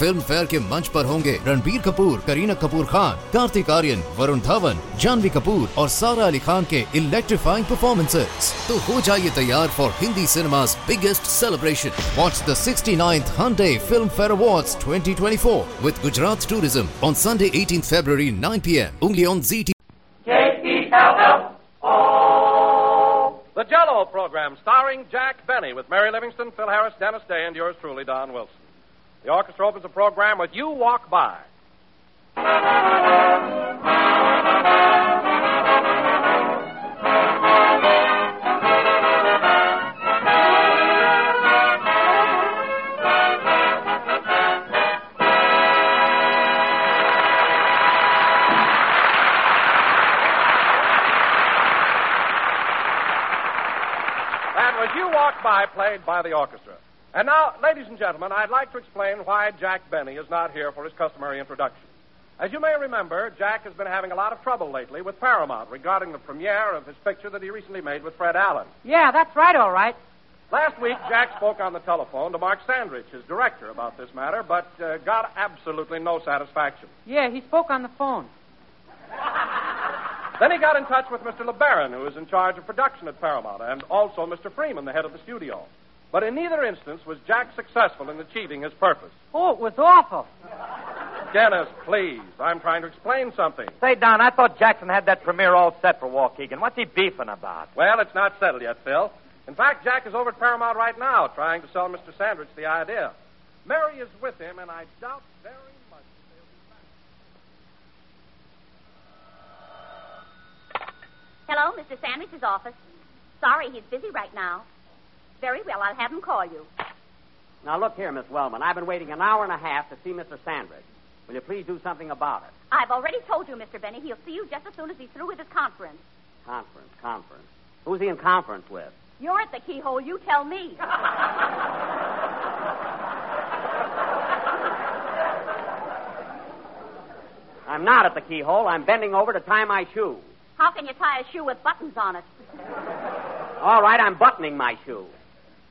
Film fair के मंच पर होंगे रणबीर कपूर करीना कपूर खान कार्तिक आर्यन वरुण धवन जानवी कपूर और सारा अली खान के इलेक्ट्रीफाइंग परफॉर्मेंसेस तो हो जाइए तैयार for Hindi cinema's biggest celebration. Watch the 69th Hyundai Film Fair Awards 2024 with Gujarat Tourism on Sunday 18th February 9 p.m. only on ZT. The Jello program, starring Jack Benny, with Mary Livingston, Phil Harris, Dennis Day, and yours truly, Don Wilson. The orchestra opens the program with You Walk By. That was You Walk By, played by the orchestra. And now, ladies and gentlemen, I'd like to explain why Jack Benny is not here for his customary introduction. As you may remember, Jack has been having a lot of trouble lately with Paramount regarding the premiere of his picture that he recently made with Fred Allen. Yeah, that's right, all right. Last week, Jack spoke on the telephone to Mark Sandrich, his director, about this matter, but uh, got absolutely no satisfaction. Yeah, he spoke on the phone. Then he got in touch with Mr. LeBaron, who is in charge of production at Paramount, and also Mr. Freeman, the head of the studio. But in neither instance was Jack successful in achieving his purpose. Oh, it was awful. Dennis, please. I'm trying to explain something. Say, Don, I thought Jackson had that premiere all set for Waukegan. What's he beefing about? Well, it's not settled yet, Phil. In fact, Jack is over at Paramount right now trying to sell Mr. Sandrich the idea. Mary is with him, and I doubt very much that they'll be back. Hello, Mr. Sandrich's office. Sorry, he's busy right now. Very well, I'll have him call you. Now, look here, Miss Wellman. I've been waiting an hour and a half to see Mr. Sandrich. Will you please do something about it? I've already told you, Mr. Benny, he'll see you just as soon as he's through with his conference. Conference, conference. Who's he in conference with? You're at the keyhole, you tell me. I'm not at the keyhole. I'm bending over to tie my shoe. How can you tie a shoe with buttons on it? All right, I'm buttoning my shoe.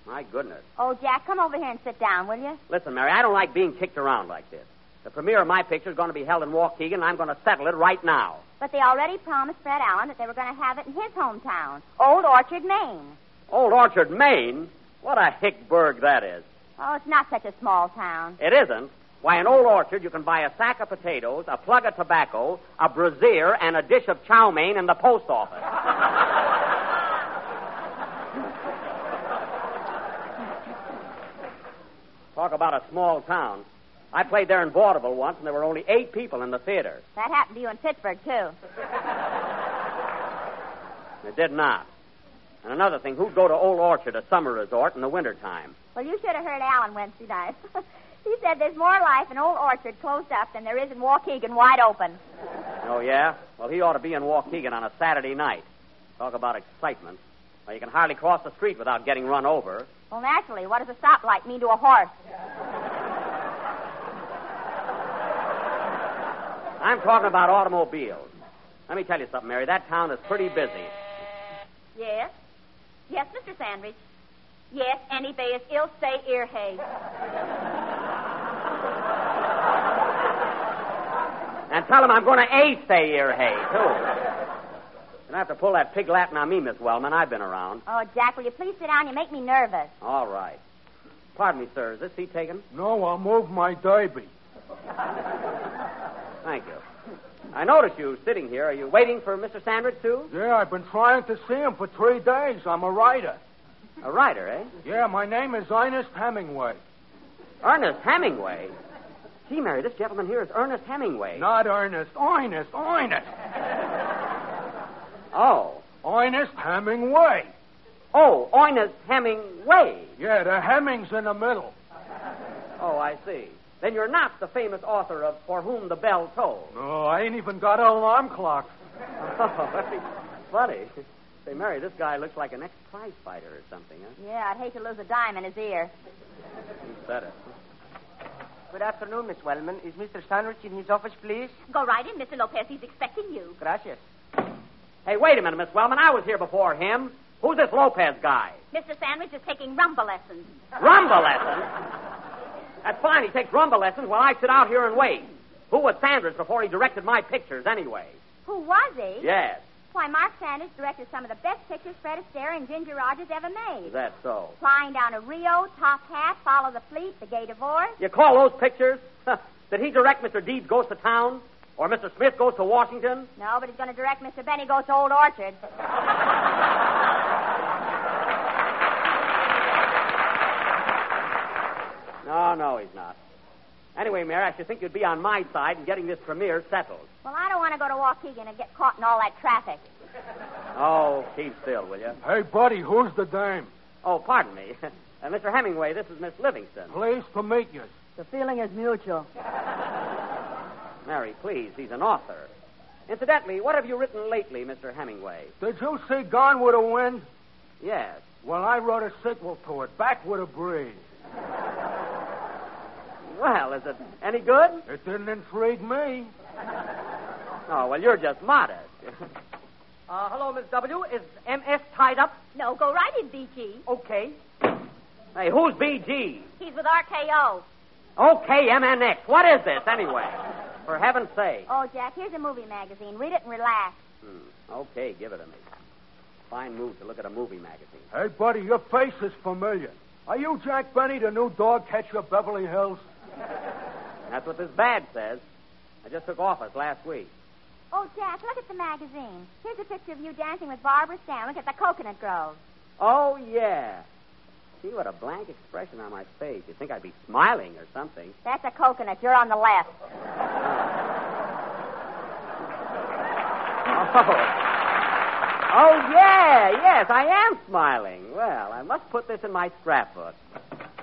My goodness. Oh, Jack, come over here and sit down, will you? Listen, Mary, I don't like being kicked around like this. The premiere of my picture is going to be held in Waukegan, and I'm going to settle it right now. But they already promised Fred Allen that they were going to have it in his hometown, Old Orchard, Maine. Old Orchard, Maine? What a hick burg that is. Oh, it's not such a small town. It isn't. Why, in Old Orchard, you can buy a sack of potatoes, a plug of tobacco, a brassiere, and a dish of chow mein in the post office. Talk about a small town. I played there in vaudeville once, and there were only eight people in the theater. That happened to you in Pittsburgh, too. It did not. And another thing, who'd go to Old Orchard, a summer resort, in the wintertime? Well, you should have heard Allen Wednesday night. he said there's more life in Old Orchard closed up than there is in Waukegan wide open. Oh, yeah? Well, he ought to be in Waukegan on a Saturday night. Talk about excitement. Well, you can hardly cross the street without getting run over. Well, naturally, what does a stoplight mean to a horse? I'm talking about automobiles. Let me tell you something, Mary. That town is pretty busy. Yes? Yes, Mr. Sandrich. Yes, any bay is ill say ear hay. And tell him I'm going to A say ear hay, too. You don't have to pull that pig Latin on me, Miss Wellman. I've been around. Oh, Jack, will you please sit down? You make me nervous. All right. Pardon me, sir. Is this seat taken? No, I'll move my derby. Thank you. I notice you sitting here. Are you waiting for Mr. Sandrich, too? Yeah, I've been trying to see him for three days. I'm a writer. A writer, eh? Yeah, my name is Ernest Hemingway. Ernest Hemingway. Gee, Mary, this gentleman here is Ernest Hemingway. Not Ernest. Ernest. Ernest. Oh. Ernest Hemingway. Oh, Ernest Hemingway. Yeah, the Hemmings in the middle. Oh, I see. Then you're not the famous author of For Whom the Bell Tolls. No, I ain't even got an alarm clock. Oh, very funny. Say, Mary, this guy looks like an ex-prize fighter or something, huh? Yeah, I'd hate to lose a dime in his ear. He said it. Good afternoon, Miss Wellman. Is Mr. Sandrich in his office, please? Go right in, Mr. Lopez. He's expecting you. Gracias. Hey, wait a minute, Miss Wellman. I was here before him. Who's this Lopez guy? Mr. Sandrich is taking rumba lessons. Rumba lessons? That's fine. He takes rumba lessons while I sit out here and wait. Who was Sandrich before he directed my pictures, anyway? Who was he? Yes. Why, Mark Sandrich directed some of the best pictures Fred Astaire and Ginger Rogers ever made. Is that so? Flying down to Rio, Top Hat, Follow the Fleet, The Gay Divorce. You call those pictures? Did he direct Mr. Deeds Goes to Town? Or Mr. Smith Goes to Washington? No, but he's going to direct Mr. Benny Goes to Old Orchard. No, no, he's not. Anyway, Mayor, I should think you'd be on my side in getting this premiere settled. Well, I don't want to go to Waukegan and get caught in all that traffic. Oh, keep still, will you? Hey, buddy, who's the dame? Oh, pardon me. Uh, Mr. Hemingway, this is Miss Livingstone. Pleased to meet you. The feeling is mutual. Mary, please, he's an author. Incidentally, what have you written lately, Mr. Hemingway? Did you see Gone with the Wind? Yes. Well, I wrote a sequel to it, Back with a Breeze. Well, is it any good? It didn't intrigue me. Oh, well, you're just modest. Uh, hello, Miss W. Is MS tied up? No, go right in, BG. Okay. hey, who's BG? He's with RKO. Okay, MNX. What is this, anyway? For heaven's sake. Oh, Jack, here's a movie magazine. Read it and relax. Hmm. Okay, give it to me. Fine move to look at a movie magazine. Hey, buddy, your face is familiar. Are you Jack Benny, the new dog catcher of Beverly Hills? That's what this badge says. I just took office last week. Oh, Jack, look at the magazine. Here's a picture of you dancing with Barbara Stanwyck at the Coconut Grove. Oh, yeah. See what a blank expression on my face. You'd think I'd be smiling or something. That's a coconut. You're on the left. Oh. Oh, yeah, yes, I am smiling. Well, I must put this in my scrapbook.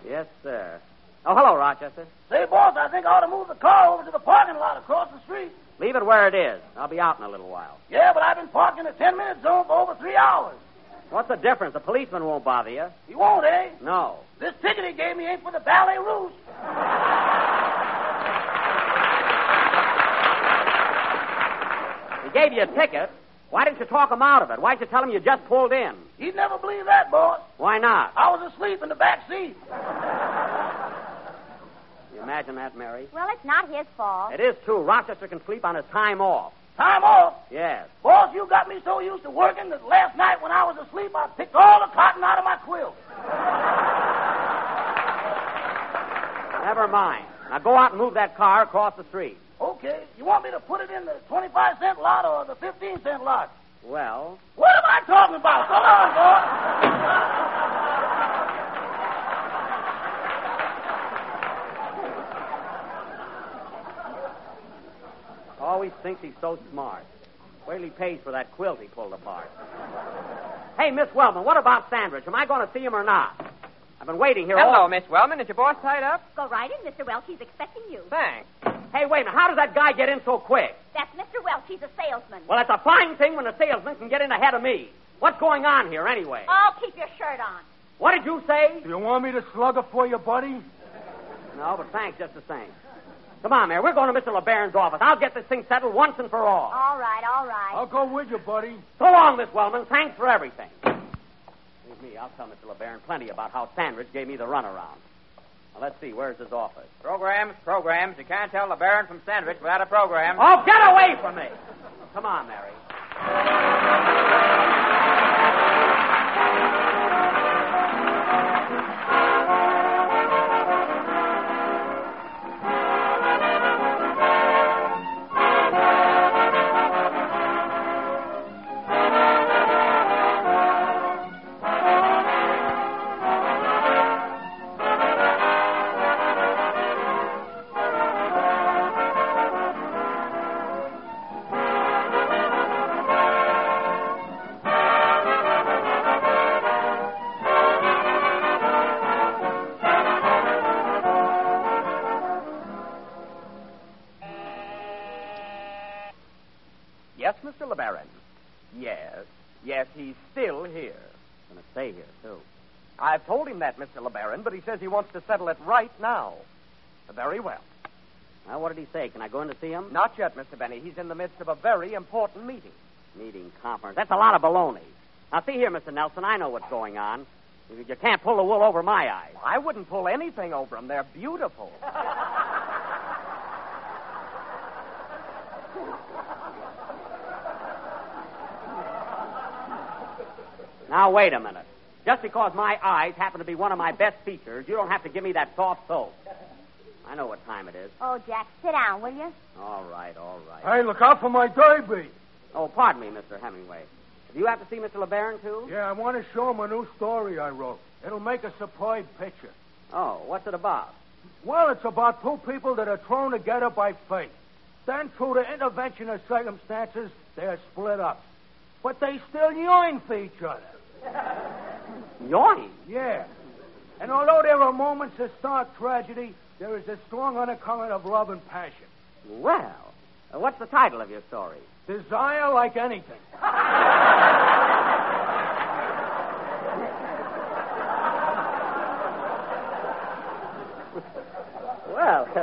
Yes, sir. Oh, hello, Rochester. Say, boss, I think I ought to move the car over to the parking lot across the street. Leave it where it is. I'll be out in a little while. Yeah, but I've been parked in a 10 minute zone for over three hours. What's the difference? The policeman won't bother you. He won't, eh? No. This ticket he gave me ain't for the ballet rouge. He gave you a ticket. Why didn't you talk him out of it? Why'd you tell him you just pulled in? He'd never believe that, boss. Why not? I was asleep in the back seat. You imagine that, Mary? Well, it's not his fault. It is true. Rochester can sleep on his time off. Time off. Yes. Boss, you got me so used to working that last night when I was asleep, I picked all the cotton out of my quilt. Never mind. Now go out and move that car across the street. Okay, you want me to put it in the 25 cent lot or the 15 cent lot? Well, What am I talking about? Come on, boss. Always thinks he's so smart. Wait till he pays for that quilt he pulled apart. Hey, Miss Wellman, what about Sandrich? Am I going to see him or not? I've been waiting here Hello, all... Miss Wellman. Is your boss tied up? Go right in, Mr. Welch. He's expecting you. Thanks. Hey, wait a minute. How does that guy get in so quick? That's Mr. Welch. He's a salesman. Well, it's a fine thing when a salesman can get in ahead of me. What's going on here, anyway? Oh, keep your shirt on. What did you say? Do you want me to slug it for you, buddy? No, but thanks just the same. Come on, Mayor. We're going to Mr. LeBaron's office. I'll get this thing settled once and for all. All right, all right. I'll go with you, buddy. So long, Miss Wellman. Thanks for everything. Leave me. I'll tell Mr. LeBaron plenty about how Sandrich gave me the runaround. Now, let's see. Where's his office? Programs, programs. You can't tell the Baron from Sandrich without a program. Oh, get away from me! Come on, Mary. I've told him that, Mr. LeBaron, but he says he wants to settle it right now. Very well. Now, what did he say? Can I go in to see him? Not yet, Mr. Benny. He's in the midst of a very important meeting. Meeting conference. That's a lot of baloney. Now, see here, Mr. Nelson, I know what's going on. You you can't pull the wool over my eyes. I wouldn't pull anything over them. They're beautiful. Now, wait a minute. Just because my eyes happen to be one of my best features, you don't have to give me that soft soap. I know what time it is. Oh, Jack, sit down, will you? All right, all right. Hey, look out for my derby. Oh, pardon me, Mr. Hemingway. Do you have to see Mr. LeBaron, too? Yeah, I want to show him a new story I wrote. It'll make a superb picture. Oh, what's it about? Well, it's about two people that are thrown together by fate. Then, through the intervention of circumstances, they're split up. But they still yearn for each other. Yoin. Yeah. And although there are moments of stark tragedy, there is a strong undercurrent of love and passion. Well, uh, what's the title of your story? Desire like anything. Well,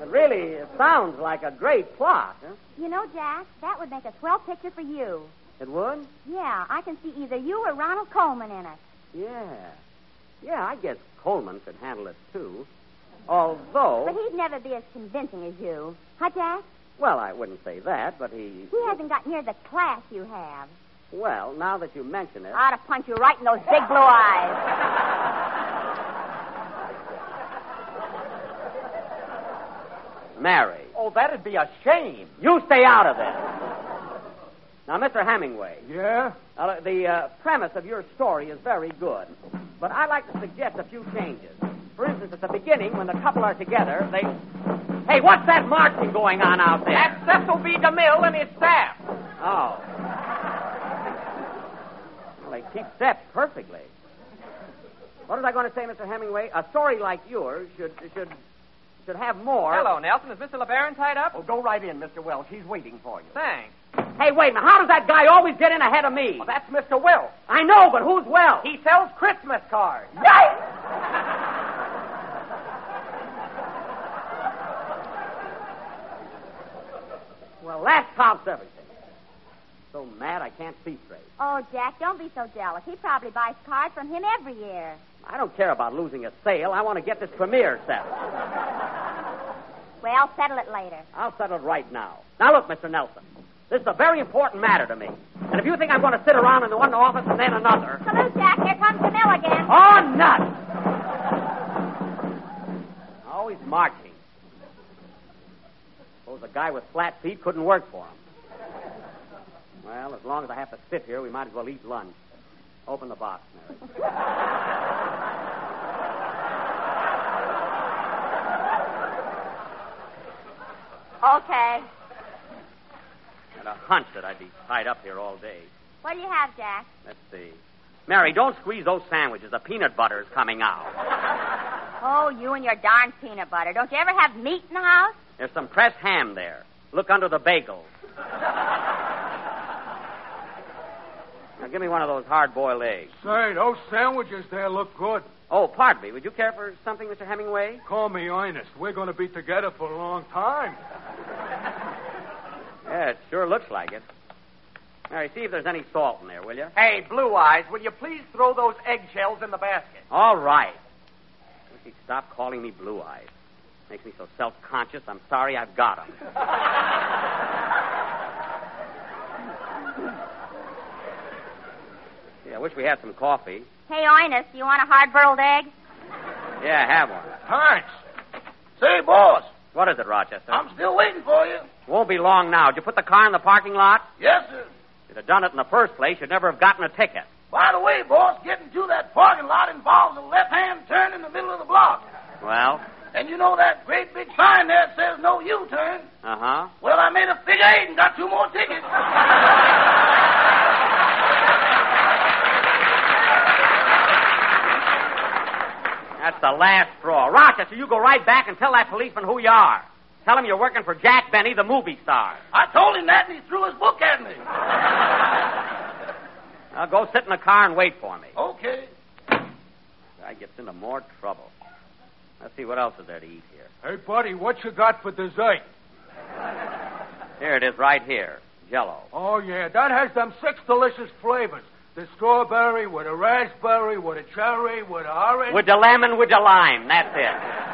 it really sounds like a great plot. Huh? You know, Jack, that would make a swell picture for you. It would? Yeah, I can see either you or Ronald Colman in it. Yeah. Yeah, I guess Colman could handle it, too. Although. But he'd never be as convincing as you. Huh, Jack? Well, I wouldn't say that, but he. He hasn't got near the class you have. Well, now that you mention it. I ought to punch you right in those big blue eyes. Mary. Oh, that'd be a shame. You stay out of this. Now, Mr. Hemingway, Yeah? uh, the uh, premise of your story is very good, but I'd like to suggest a few changes. For instance, at the beginning, when the couple are together, they. Hey, what's that marching going on out there? That's Cecil B. DeMille and his staff. Oh. Well, they keep step perfectly. What was I going to say, Mr. Hemingway? A story like yours should should should have more. Hello, Nelson. Is Mr. LeBaron tied up? Oh, go right in, Mr. Wells. He's waiting for you. Thanks. Hey, wait a minute. How does that guy always get in ahead of me? Well, that's Mr. Will. I know, but who's Will? He sells Christmas cards. Yes! Well, that tops everything. So mad I can't see straight. Oh, Jack, don't be so jealous. He probably buys cards from him every year. I don't care about losing a sale. I want to get this premiere settled. Well, settle it later. I'll settle it right now. Now, look, Mr. Nelson. This is a very important matter to me. And if you think I'm going to sit around in one office and then another. Salute, Jack. Here comes Camille again. Oh, nuts! Always marching. Suppose a guy with flat feet couldn't work for him. Well, as long as I have to sit here, we might as well eat lunch. Open the box, Mary. Okay. Had a hunch that I'd be tied up here all day. What do you have, Jack? Let's see. Mary, don't squeeze those sandwiches. The peanut butter's coming out. Oh, you and your darn peanut butter. Don't you ever have meat in the house? There's some pressed ham there. Look under the bagels. now, give me one of those hard boiled eggs. Say, those sandwiches there look good. Oh, pardon me. Would you care for something, Mr. Hemingway? Call me Ernest. We're going to be together for a long time. Yeah, it sure looks like it. Mary, see if there's any salt in there, will you? Hey, Blue Eyes, will you please throw those eggshells in the basket? All right. Wish he'd stop calling me Blue Eyes. Makes me so self conscious. I'm sorry I've got got 'em. yeah, I wish we had some coffee. Hey, Ernest, do you want a hard-boiled egg? Yeah, have one. Thanks. Say, boss, What is it, Rochester? I'm still waiting for you. Won't be long now. Did you put the car in the parking lot? Yes, sir. You'd have done it in the first place. You'd never have gotten a ticket. By the way, boss, getting to that parking lot involves a left-hand turn in the middle of the block. Well, And you know that great big sign there that says no U-turn? uh huh. Well, I made a figure eight and got two more tickets. That's the last straw. Rochester, you go right back and tell that policeman who you are. Tell him you're working for Jack Benny, the movie star. I told him that, and he threw his book at me. Now go sit in the car and wait for me. Okay. Guy gets into more trouble. Let's see what else is there to eat here. Hey, buddy, what you got for dessert? Here it is, right here. Jello. Oh, yeah, that has them six delicious flavors. The strawberry with a raspberry, with a cherry, with a orange. With the lemon, with the lime. That's it.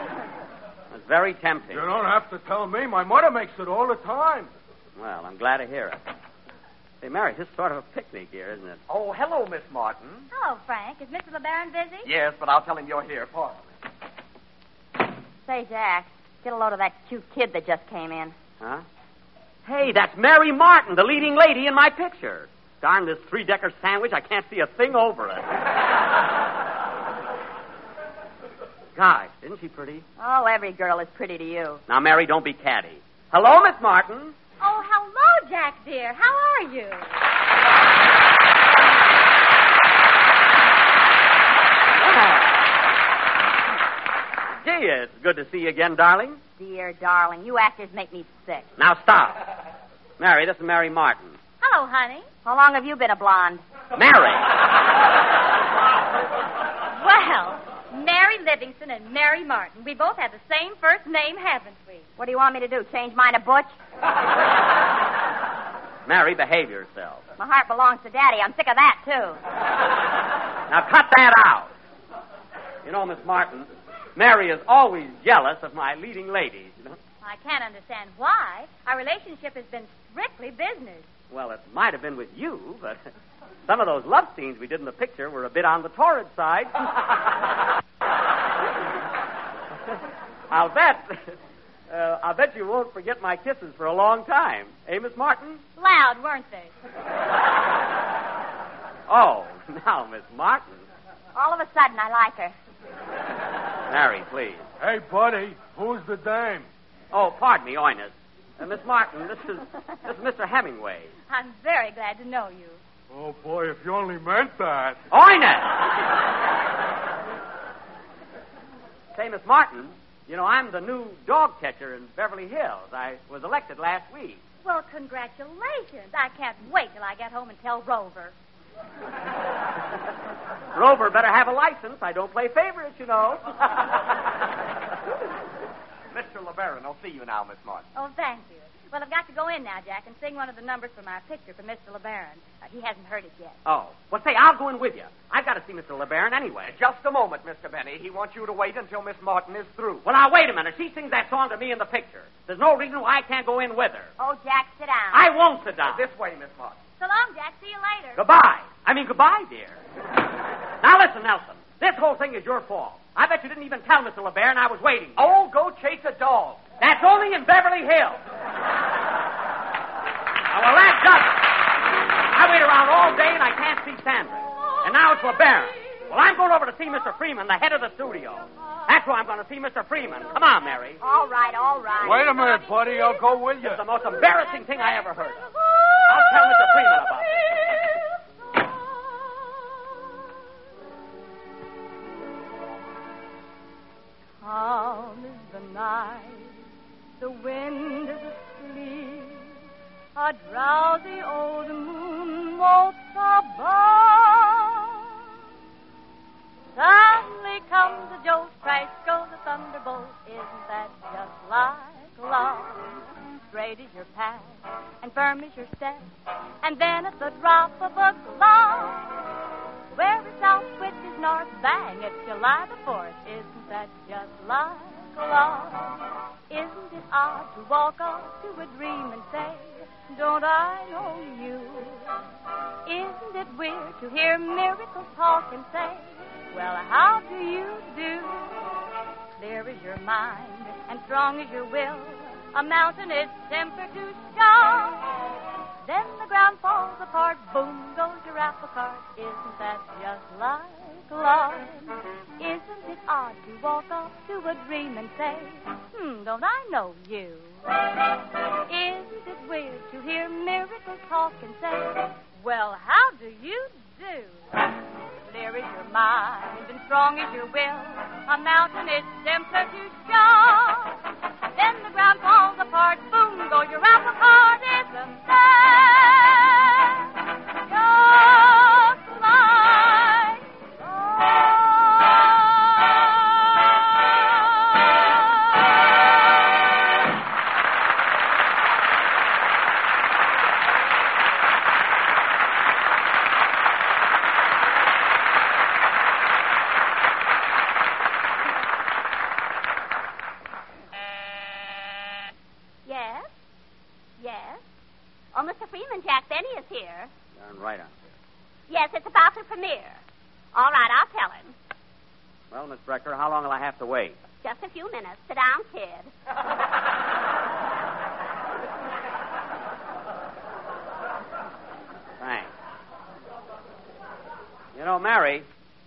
It's very tempting. You don't have to tell me. My mother makes it all the time. Well, I'm glad to hear it. Say, Mary, this is sort of a picnic here, isn't it? Oh, hello, Miss Martin. Hello, Frank. Is Mr. LeBaron busy? Yes, but I'll tell him you're here. Pardon. Say, Jack, get a load of that cute kid that just came in. Huh? Hey, that's Mary Martin, the leading lady in my picture. Darn this three decker sandwich, I can't see a thing over it. Gosh, isn't she pretty? Oh, every girl is pretty to you. Now, Mary, don't be catty. Hello, Miss Martin. Oh, hello, Jack, dear. How are you? Gee, it's good to see you again, darling. Dear darling, you actors make me sick. Now stop. Mary, this is Mary Martin. Hello, honey. How long have you been a blonde? Mary! Well, Mary Livingstone and Mary Martin. We both have the same first name, haven't we? What do you want me to do? Change mine to Butch? Mary, behave yourself. My heart belongs to Daddy. I'm sick of that, too. Now cut that out. You know, Miss Martin, Mary is always jealous of my leading ladies, you know. I can't understand why. Our relationship has been strictly business. Well, it might have been with you, but some of those love scenes we did in the picture were a bit on the torrid side. I'll bet. Uh, I'll bet you won't forget my kisses for a long time. Eh, Miss Martin? Loud, weren't they? Oh, now, Miss Martin. All of a sudden, I like her. Mary, please. Hey, buddy, who's the dame? Oh, pardon me, Oinus. Uh, Miss Martin, this is this is Mr. Hemingway. I'm very glad to know you. Oh, boy, if you only meant that. Oinus! Say, Miss Martin, you know, I'm the new dog catcher in Beverly Hills. I was elected last week. Well, congratulations. I can't wait till I get home and tell Rover. Rover better have a license. I don't play favorites, you know. Mr. LeBaron, I'll see you now, Miss Martin. Oh, thank you. Well, I've got to go in now, Jack, and sing one of the numbers from our picture for Mr. LeBaron. Uh, he hasn't heard it yet. oh. Well, say, I'll go in with you. I've got to see Mr. LeBaron anyway. Just a moment, Mr. Benny. He wants you to wait until Miss Martin is through. Well, now, wait a minute. She sings that song to me in the picture. There's no reason why I can't go in with her. Oh, Jack, sit down. I won't sit down. This way, Miss Martin. So long, Jack. See you later. Goodbye. I mean, goodbye, dear. now, listen, Nelson. This whole thing is your fault. I bet you didn't even tell Mr. LeBaron I was waiting. Oh, go chase a dog. That's only in Beverly Hills. Now, well, that does it. I wait around all day and I can't see Sandra. And now it's LeBaron. Well, I'm going over to see Mr. Freeman, the head of the studio. That's why I'm going to see Mr. Freeman. Come on, Mary. All right, all right. Wait a minute, buddy. I'll go with you. It's the most embarrassing thing I ever heard. I'll tell Mr. Freeman about it. Calm is the night, the wind is asleep, a drowsy old moon walks above. Suddenly comes a jolt, crash goes a thunderbolt, isn't that just like love? Straight is your path, and firm is your step, and then at the drop of a glove, where is the which is north, bang, it's July the 4th. Isn't that just Isn't it odd to walk up to a dream and say, Don't I know you? Isn't it weird to hear miracles talk and say, Well, how do you do? Clear is your mind, and strong as your will. A mountain is temper to show. Then the ground falls apart, boom goes your apple cart. Isn't that just like love? Isn't it odd to walk up to a dream and say, Hmm, don't I know you? Isn't it weird to hear miracles talk and say, Well, how do you do? Clear is your mind and strong is your will. A mountain is simpler to show. Then the ground falls apart, boom goes your apple cart. Isn't that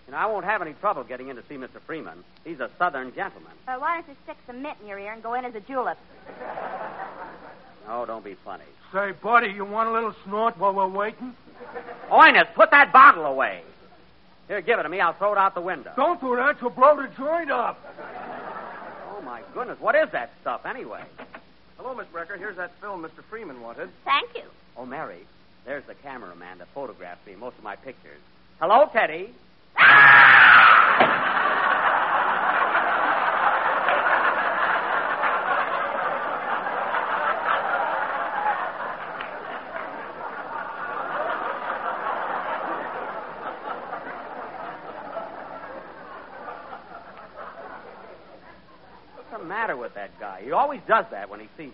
you know, I won't have any trouble getting in to see Mr. Freeman. He's a southern gentleman. Uh, why don't you stick some mint in your ear and go in as a julep? Oh, don't be funny. Say, buddy, you want a little snort while we're waiting? Oinus, put that bottle away. Here, give it to me. I'll throw it out the window. Don't do that. You'll blow the joint up. Oh, my goodness. What is that stuff, anyway? Hello, Miss Brecker. Here's that film Mr. Freeman wanted. Thank you. Oh, Mary, there's the cameraman that photographed me in most of my pictures. Hello, Teddy. What's the matter with that guy? He always does that when he sees me.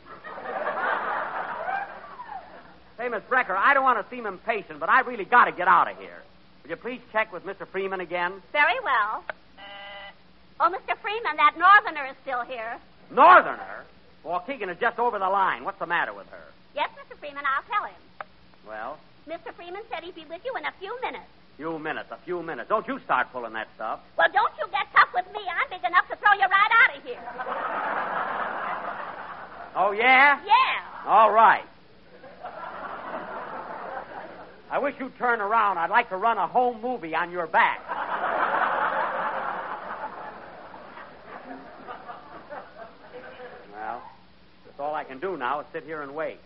Say, Miss Brecker, I don't want to seem impatient, but I really got to get out of here. Would you please check with Mr. Freeman again? Very well. Oh, Mr. Freeman, that northerner is still here. Northerner? Waukegan is just over the line. What's the matter with her? Yes, Mr. Freeman, I'll tell him. Well, Mr. Freeman said he'd be with you in a few minutes. few minutes, a few minutes. Don't you start pulling that stuff. Well, don't you get tough with me. I'm big enough to throw you right out of here. Oh, yeah? Yeah. All right. I wish you'd turn around. I'd like to run a home movie on your back. well, that's all I can do now is sit here and wait.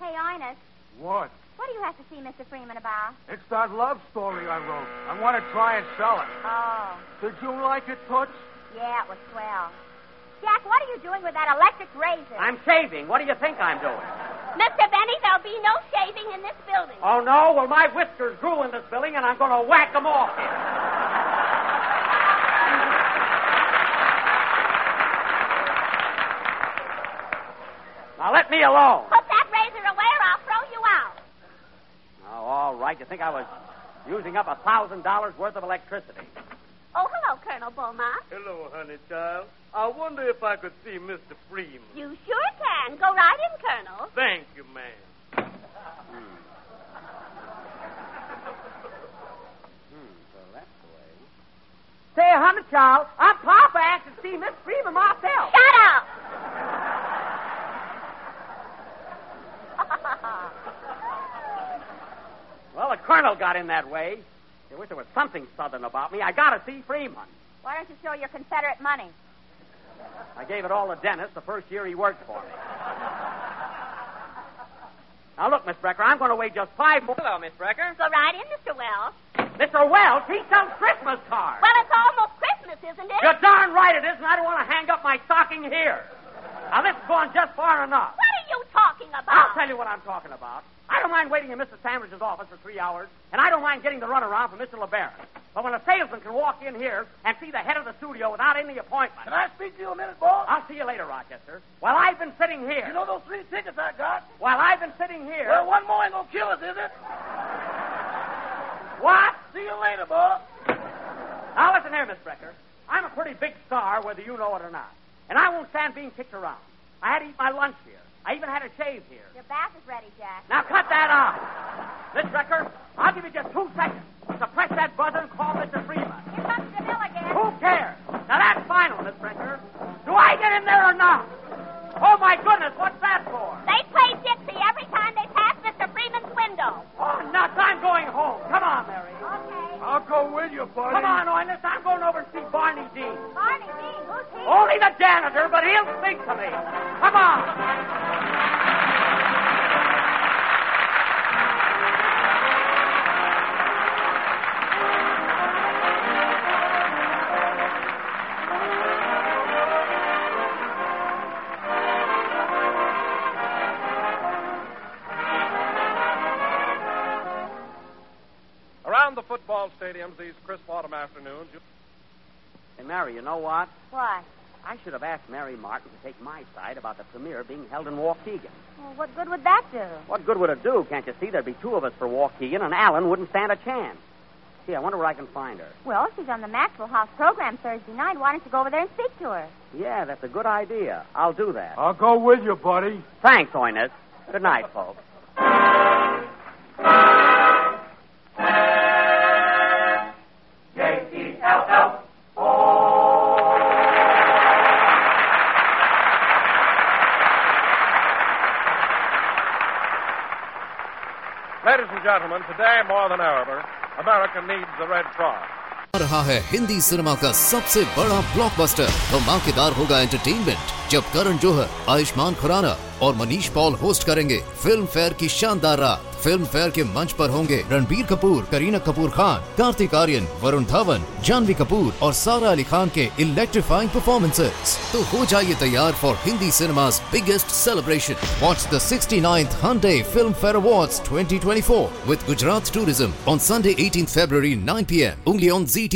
Hey, Ines, What? what do you have to see Mr. Freeman about? It's that love story I wrote. I want to try and sell it. Oh, Did you like it, Toots? yeah, it was swell. Jack, what are you doing with that electric razor? I'm shaving. What do you think I'm doing? Mr. Benny, there'll be no shaving in this building. Oh, no? Well, my whiskers grew in this building, and I'm going to whack them off here. Now, let me alone. Put that razor away or I'll throw you out. Oh, all right. You think I was using up a $1,000 worth of electricity? Oh, hello, Colonel Beaumont. Hello, honey child. I wonder if I could see Mr. Freeman. You sure can. Go right in, Colonel. Thank you, ma'am. Hmm, so that's the way. Say, honey, child, I'm Papa asked to see Miss Freeman myself. Shut up. Well, the colonel got in that way. I wish there was something southern about me. I got to see Freeman. Why don't you show your Confederate money? I gave it all to Dennis the first year he worked for me. Now, look, Miss Brecker, I'm going to wait just five more. Hello, Miss Brecker. Go right in, Mr. Wells. Mr. Wells, he sells Christmas cards. Well, it's almost Christmas, isn't it? You're darn right it is, and I don't want to hang up my stocking here. Now, this has gone just far enough. What are you talking about? I'll tell you what I'm talking about. I don't mind waiting in Mr. Sandrich's office for three hours, and I don't mind getting the runaround from Mr. LeBaron. But when a salesman can walk in here and see the head of the studio without any appointment. Can I speak to you a minute, boss? I'll see you later, Rochester. While I've been sitting here. You know those three tickets I got? While I've been sitting here. Well, one more ain't gonna kill us, is it? What? See you later, boss. Now listen here, Miss Brecker. I'm a pretty big star, whether you know it or not. And I won't stand being kicked around. I had to eat my lunch here. I even had a shave here. Your bath is ready, Jack. Now cut that off. Miss Brecker, I'll give you just two seconds to press that buzzer and call Mr. Freeman. Here comes the bill again. Who cares? Now that's final, Miss Brecker. Do I get in there or not? Oh my goodness, what's that for? They play Dixie every time they pass Mr. Freeman's window. Oh, nuts, I'm going home. Come on, Mary. Okay. I'll go with you, buddy. Come on, Oinus, I'm going over to see Barney Dean. Barney Dean, who's he? Only the janitor, but he'll speak to me. Come on. Stadiums these crisp autumn afternoons, you... Hey, Mary, you know what? Why? I should have asked Mary Martin to take my side about the premiere being held in Waukegan. Well, what good would that do? What good would it do? Can't you see? There'd be two of us for Waukegan, and Allen wouldn't stand a chance. Gee, I wonder where I can find her. Well, she's on the Maxwell House program Thursday night. Why don't you go over there and speak to her? Yeah, that's a good idea. I'll do that. I'll go with you, buddy. Thanks, Oinus. Good night, folks. Gentlemen, today more than ever, America needs the Red Cross. रहा है Hindi cinema का सबसे बड़ा blockbuster धमाकेदार होगा entertainment जब करण जौहर आयुष्मान खुराना और Manish Paul host करेंगे फ़िल्म फेयर की शानदार रात फ़िल्म फेयर के मंच पर होंगे रणबीर कपूर करीना कपूर खान कार्तिक आर्यन वरुण धवन जानवी कपूर और सारा अली खान के इलेक्ट्रीफाइंग परफॉर्मेंसेस तो हो जाइए for Hindi cinema's biggest celebration. Watch the 69th Hyundai Filmfare Awards 2024 with Gujarat Tourism on Sunday 18 February 9 p.m. only on ZT.